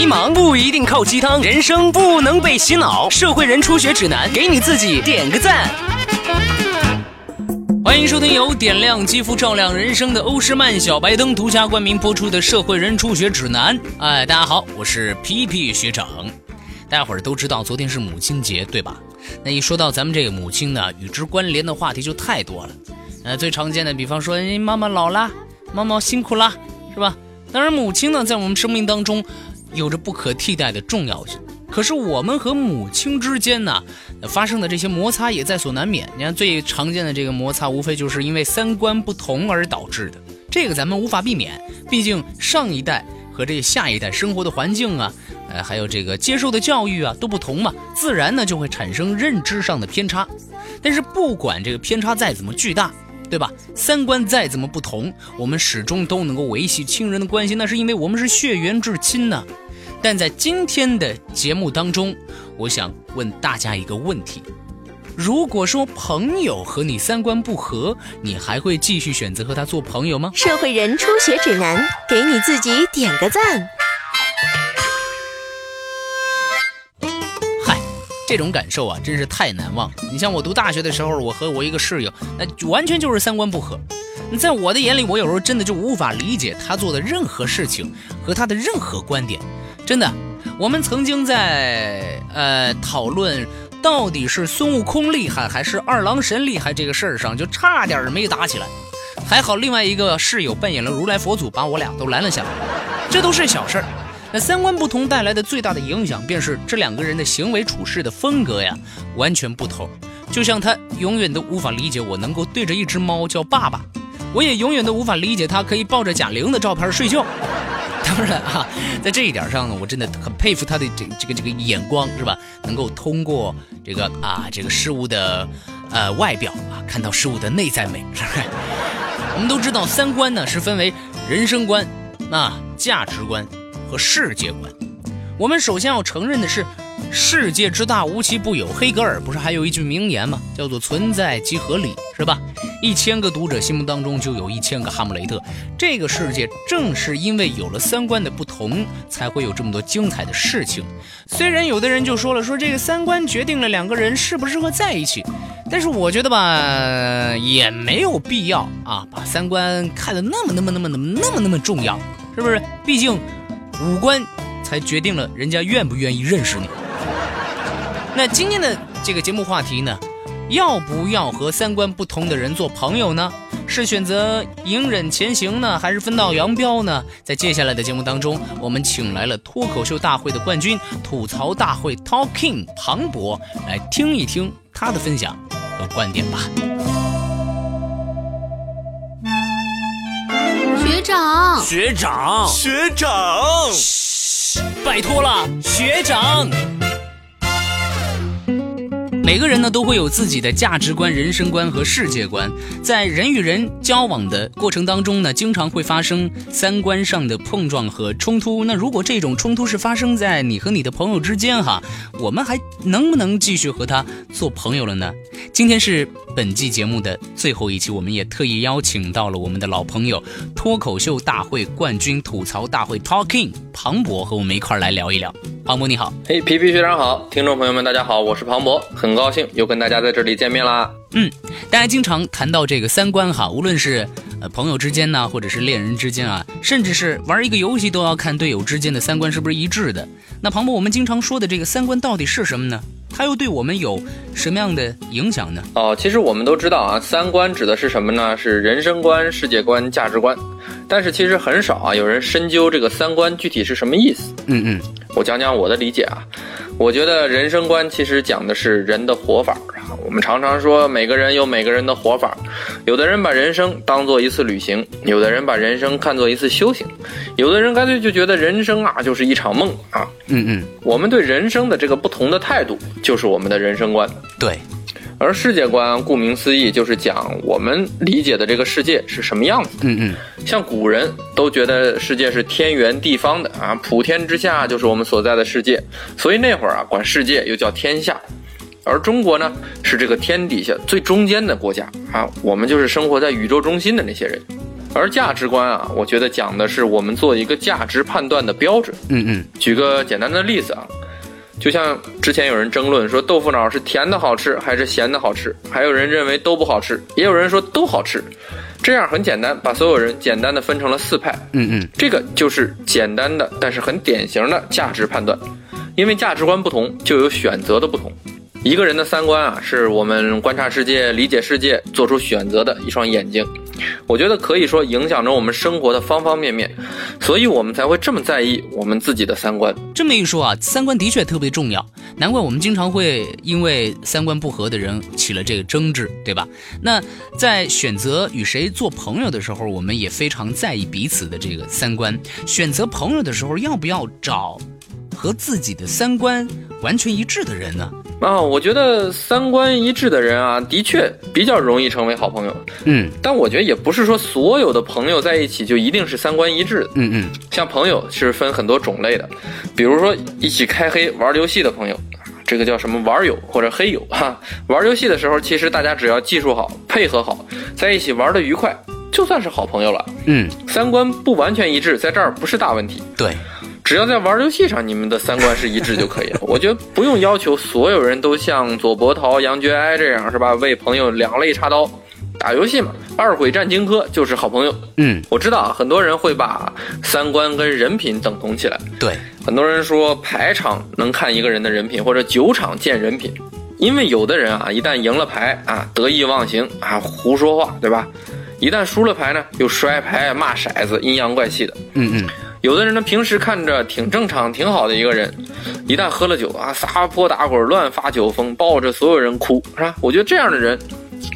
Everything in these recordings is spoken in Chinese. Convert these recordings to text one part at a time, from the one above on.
迷茫不一定靠鸡汤，人生不能被洗脑。社会人初学指南，给你自己点个赞。欢迎收听由点亮肌肤、照亮人生的欧诗漫小白灯独家冠名播出的《社会人初学指南》。哎，大家好，我是皮皮学长。大家伙儿都知道，昨天是母亲节，对吧？那一说到咱们这个母亲呢，与之关联的话题就太多了。呃，最常见的，比方说，哎，妈妈老啦，妈妈辛苦啦，是吧？当然，母亲呢，在我们生命当中有着不可替代的重要性。可是，我们和母亲之间呢，发生的这些摩擦也在所难免。你看，最常见的这个摩擦，无非就是因为三观不同而导致的。这个咱们无法避免，毕竟上一代和这下一代生活的环境啊，呃，还有这个接受的教育啊都不同嘛，自然呢就会产生认知上的偏差。但是，不管这个偏差再怎么巨大，对吧？三观再怎么不同，我们始终都能够维系亲人的关系，那是因为我们是血缘至亲呢。但在今天的节目当中，我想问大家一个问题：如果说朋友和你三观不合，你还会继续选择和他做朋友吗？社会人初学指南，给你自己点个赞。这种感受啊，真是太难忘了。你像我读大学的时候，我和我一个室友，那完全就是三观不合。在我的眼里，我有时候真的就无法理解他做的任何事情和他的任何观点。真的，我们曾经在呃讨论到底是孙悟空厉害还是二郎神厉害这个事儿上，就差点没打起来。还好另外一个室友扮演了如来佛祖，把我俩都拦了下来。这都是小事儿。那三观不同带来的最大的影响，便是这两个人的行为处事的风格呀，完全不同。就像他永远都无法理解我能够对着一只猫叫爸爸，我也永远都无法理解他可以抱着贾玲的照片睡觉。当然啊，在这一点上呢，我真的很佩服他的这这个这个眼光，是吧？能够通过这个啊这个事物的呃外表啊，看到事物的内在美，是不是？我们都知道，三观呢是分为人生观、那价值观。和世界观，我们首先要承认的是，世界之大无奇不有。黑格尔不是还有一句名言吗？叫做“存在即合理”，是吧？一千个读者心目当中就有一千个哈姆雷特。这个世界正是因为有了三观的不同，才会有这么多精彩的事情。虽然有的人就说了，说这个三观决定了两个人适不适合在一起，但是我觉得吧，也没有必要啊，把三观看得那么那么那么那么那么那么重要，是不是？毕竟。五官才决定了人家愿不愿意认识你。那今天的这个节目话题呢，要不要和三观不同的人做朋友呢？是选择隐忍前行呢，还是分道扬镳呢？在接下来的节目当中，我们请来了脱口秀大会的冠军、吐槽大会 Talking 庞博来听一听他的分享和观点吧。学长，学长，学长，嘘，拜托了，学长。每个人呢都会有自己的价值观、人生观和世界观，在人与人交往的过程当中呢，经常会发生三观上的碰撞和冲突。那如果这种冲突是发生在你和你的朋友之间，哈，我们还能不能继续和他做朋友了呢？今天是本季节目的最后一期，我们也特意邀请到了我们的老朋友——脱口秀大会冠军、吐槽大会 Talking 庞博，和我们一块儿来聊一聊。庞博你好，嘿，皮皮学长好，听众朋友们大家好，我是庞博，很高兴又跟大家在这里见面啦。嗯，大家经常谈到这个三观哈，无论是呃朋友之间呢，或者是恋人之间啊，甚至是玩一个游戏都要看队友之间的三观是不是一致的。那庞博，我们经常说的这个三观到底是什么呢？它又对我们有什么样的影响呢？哦，其实我们都知道啊，三观指的是什么呢？是人生观、世界观、价值观。但是其实很少啊，有人深究这个三观具体是什么意思。嗯嗯，我讲讲我的理解啊。我觉得人生观其实讲的是人的活法啊。我们常常说每个人有每个人的活法，有的人把人生当做一次旅行，有的人把人生看作一次修行，有的人干脆就觉得人生啊就是一场梦啊。嗯嗯，我们对人生的这个不同的态度，就是我们的人生观。对。而世界观，顾名思义，就是讲我们理解的这个世界是什么样子。嗯嗯，像古人都觉得世界是天圆地方的啊，普天之下就是我们所在的世界，所以那会儿啊，管世界又叫天下。而中国呢，是这个天底下最中间的国家啊，我们就是生活在宇宙中心的那些人。而价值观啊，我觉得讲的是我们做一个价值判断的标准。嗯嗯，举个简单的例子啊，就像之前有人争论说豆腐脑是甜的好吃还是咸的好吃，还有人认为都不好吃，也有人说都好吃。这样很简单，把所有人简单的分成了四派。嗯嗯，这个就是简单的，但是很典型的价值判断。因为价值观不同，就有选择的不同。一个人的三观啊，是我们观察世界、理解世界、做出选择的一双眼睛。我觉得可以说影响着我们生活的方方面面，所以我们才会这么在意我们自己的三观。这么一说啊，三观的确特别重要，难怪我们经常会因为三观不合的人起了这个争执，对吧？那在选择与谁做朋友的时候，我们也非常在意彼此的这个三观。选择朋友的时候，要不要找和自己的三观完全一致的人呢？啊，我觉得三观一致的人啊，的确比较容易成为好朋友。嗯但我觉得也不是说所有的朋友在一起就一定是三观一致的。嗯嗯，像朋友是分很多种类的，比如说一起开黑玩游戏的朋友，这个叫什么玩友或者黑友哈。玩游戏的时候，其实大家只要技术好、配合好，在一起玩的愉快，就算是好朋友了。嗯，三观不完全一致，在这儿不是大问题，对，只要在玩游戏上你们的三观是一致就可以了。我觉得不用要求所有人都像左伯桃、杨觉哀这样是吧？为朋友两肋插刀，打游戏嘛，二鬼战荆轲就是好朋友。嗯我知道啊，很多人会把三观跟人品等同起来。对，很多人说牌场能看一个人的人品，或者酒场见人品。因为有的人啊，一旦赢了牌啊，得意忘形啊，胡说话，对吧？一旦输了牌呢，又摔牌、骂骰子，阴阳怪气的。嗯嗯，有的人呢，平时看着挺正常、挺好的一个人，一旦喝了酒啊，撒泼打滚、乱发酒疯，抱着所有人哭，是吧？我觉得这样的人，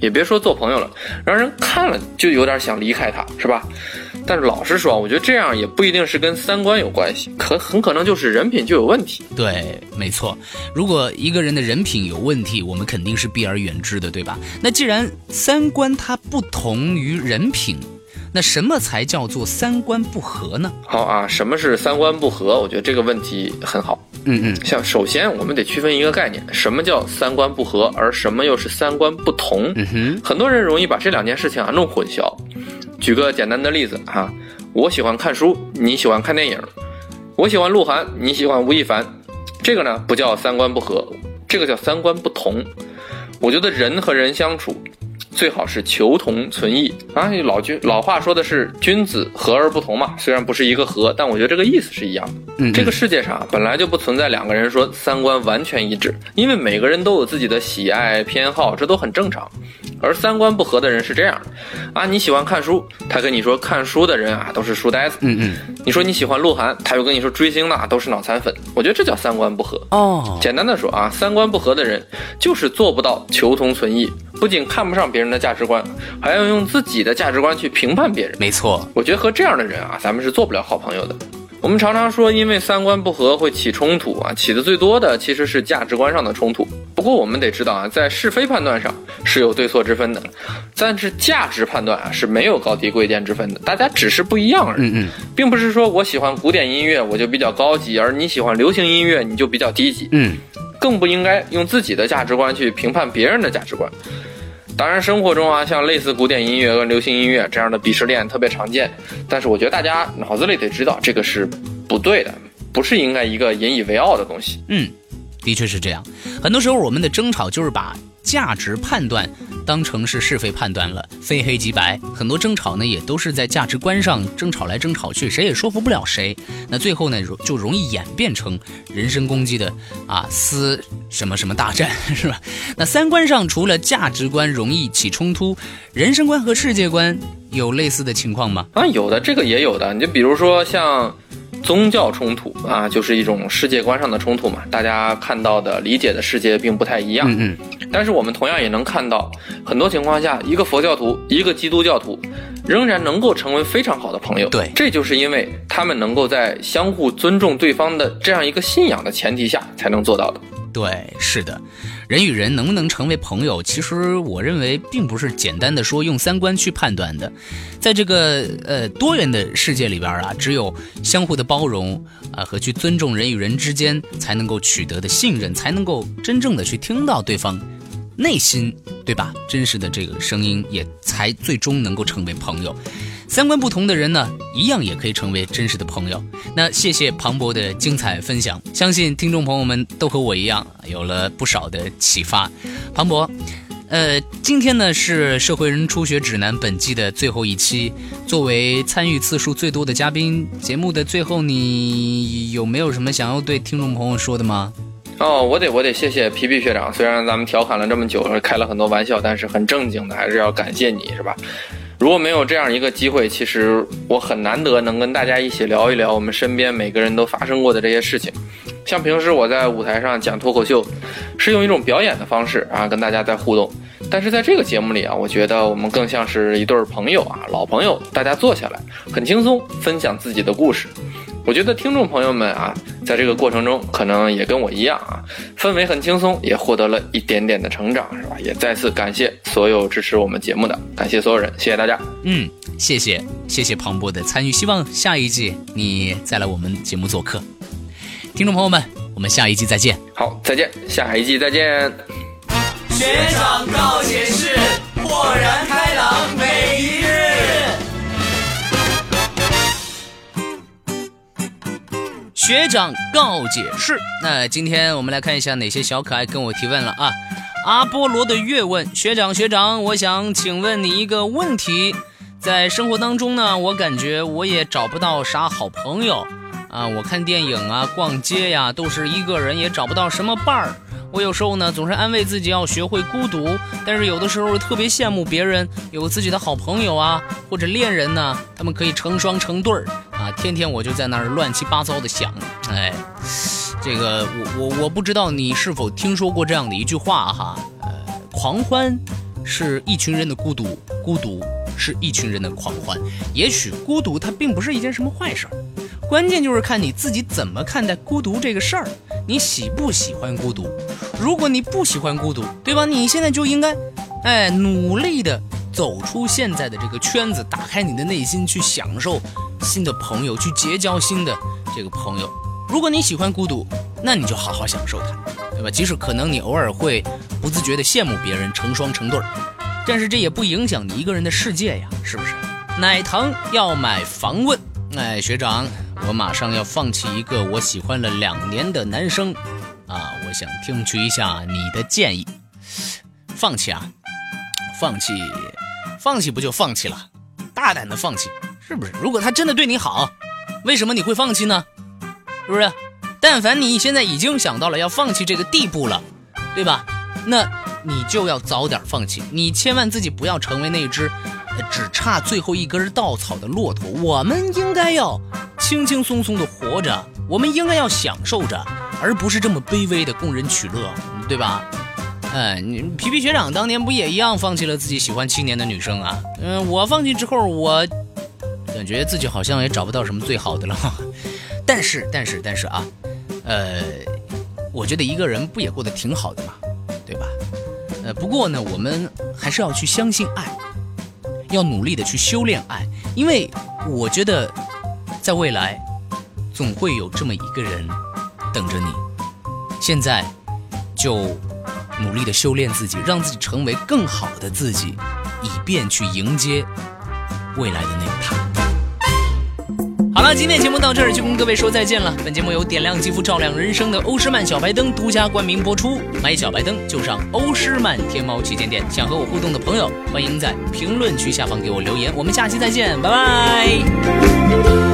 也别说做朋友了，让人看了就有点想离开他，是吧？但是老实说，我觉得这样也不一定是跟三观有关系，可很可能就是人品就有问题。对，没错。如果一个人的人品有问题，我们肯定是避而远之的，对吧？那既然三观它不同于人品，那什么才叫做三观不合呢？好啊，什么是三观不合？我觉得这个问题很好。嗯嗯像首先我们得区分一个概念，什么叫三观不合，而什么又是三观不同。嗯哼，很多人容易把这两件事情啊弄混淆。举个简单的例子哈、我喜欢看书，你喜欢看电影；我喜欢鹿晗，你喜欢吴亦凡。这个呢不叫三观不合，这个叫三观不同。我觉得人和人相处，最好是求同存异啊。老君老话说的是君子和而不同嘛，虽然不是一个和，但我觉得这个意思是一样的。嗯，这个世界上啊本来就不存在两个人说三观完全一致，因为每个人都有自己的喜爱偏好，这都很正常。而三观不合的人是这样的啊，你喜欢看书，他跟你说看书的人啊都是书呆子；嗯嗯你说你喜欢鹿晗，他又跟你说追星的都是脑残粉。我觉得这叫三观不合。哦，简单的说啊，三观不合的人就是做不到求同存异，不仅看不上别人的价值观，还要用自己的价值观去评判别人。没错，我觉得和这样的人啊，咱们是做不了好朋友的。我们常常说，因为三观不合会起冲突啊，起的最多的其实是价值观上的冲突。不过我们得知道啊，在是非判断上是有对错之分的，但是价值判断啊是没有高低贵贱之分的，大家只是不一样而已，嗯嗯并不是说我喜欢古典音乐我就比较高级，而你喜欢流行音乐你就比较低级。嗯，更不应该用自己的价值观去评判别人的价值观。当然，生活中啊，像类似古典音乐和流行音乐这样的鄙视链特别常见，但是我觉得大家脑子里得知道，这个是不对的，不是应该一个引以为傲的东西。嗯，的确是这样。很多时候我们的争吵就是把价值判断当成是是非判断了，非黑即白。很多争吵呢，也都是在价值观上争吵来争吵去，谁也说服不了谁。那最后呢，就容易演变成人身攻击的啊撕什么什么大战，是吧？那三观上除了价值观容易起冲突，人生观和世界观有类似的情况吗？啊，有的这个也有的，你就比如说像宗教冲突啊，就是一种世界观上的冲突嘛，大家看到的、理解的世界并不太一样。嗯嗯，但是我们同样也能看到，很多情况下，一个佛教徒，一个基督教徒，仍然能够成为非常好的朋友。对这就是因为他们能够在相互尊重对方的这样一个信仰的前提下才能做到的。对，是的，人与人能不能成为朋友，其实我认为并不是简单的说用三观去判断的，在这个呃多元的世界里边啊，只有相互的包容啊、和去尊重人与人之间才能够取得的信任，才能够真正的去听到对方内心，对吧？真实的这个声音，也才最终能够成为朋友。三观不同的人呢，一样也可以成为真实的朋友。那谢谢庞博的精彩分享，相信听众朋友们都和我一样有了不少的启发。庞博。呃，今天呢是《社会人初学指南》本季的最后一期。作为参与次数最多的嘉宾，节目的最后，你有没有什么想要对听众朋友说的吗？哦，我得我得谢谢皮皮学长。虽然咱们调侃了这么久，开了很多玩笑，但是很正经的，还是要感谢你，是吧？如果没有这样一个机会，其实我很难得能跟大家一起聊一聊我们身边每个人都发生过的这些事情。像平时我在舞台上讲脱口秀，是用一种表演的方式啊，跟大家在互动。但是在这个节目里啊，我觉得我们更像是一对朋友啊，老朋友，大家坐下来很轻松分享自己的故事。我觉得听众朋友们啊，在这个过程中可能也跟我一样啊，氛围很轻松，也获得了一点点的成长，是吧？也再次感谢所有支持我们节目的，感谢所有人，谢谢大家。嗯，谢谢谢谢庞博的参与，希望下一季你再来我们节目做客。听众朋友们，我们下一季再见。好，再见，下一季再见。学长告解室，豁然开朗每一学长告解释，那今天我们来看一下哪些小可爱跟我提问了啊？阿波罗的月问学长，学长，我想请问你一个问题，在生活当中呢，我感觉我也找不到啥好朋友。啊，我看电影啊，逛街呀，都是一个人，也找不到什么伴儿。我有时候呢，总是安慰自己要学会孤独，但是有的时候特别羡慕别人有自己的好朋友啊，或者恋人呢，他们可以成双成对儿啊。天天我就在那儿乱七八糟的想，哎，这个我我我不知道你是否听说过这样的一句话哈，呃，狂欢是一群人的孤独，孤独是一群人的狂欢。也许孤独它并不是一件什么坏事儿。关键就是看你自己怎么看待孤独这个事儿，你喜不喜欢孤独？如果你不喜欢孤独，对吧？你现在就应该，哎，努力的走出现在的这个圈子，打开你的内心，去享受新的朋友，去结交新的这个朋友。如果你喜欢孤独，那你就好好享受它，对吧？即使可能你偶尔会不自觉的羡慕别人成双成对儿，但是这也不影响你一个人的世界呀，是不是？奶糖要买房问，哎，学长。我马上要放弃一个我喜欢了两年的男生，啊，我想听取一下你的建议。放弃啊，放弃，放弃不就放弃了？大胆的放弃，是不是？如果他真的对你好，为什么你会放弃呢？是不是？但凡你现在已经想到了要放弃这个地步了，对吧？那你就要早点放弃，你千万自己不要成为那只只差最后一根稻草的骆驼。我们应该要。轻轻松松的活着，我们应该要享受着，而不是这么卑微的供人取乐，对吧？哎，你皮皮学长当年不也一样放弃了自己喜欢七年的女生啊？嗯，我放弃之后，我感觉自己好像也找不到什么最好的了。但是，但是，但是啊，呃，我觉得一个人不也过得挺好的嘛，对吧？呃，不过呢，我们还是要去相信爱，要努力的去修炼爱，因为我觉得。在未来，总会有这么一个人等着你。现在，就努力的修炼自己，让自己成为更好的自己，以便去迎接未来的那个他。好了，今天节目到这儿就跟各位说再见了。本节目由点亮肌肤、照亮人生的欧诗漫小白灯独家冠名播出。买小白灯就上欧诗漫天猫旗舰店。想和我互动的朋友，欢迎在评论区下方给我留言。我们下期再见，拜拜。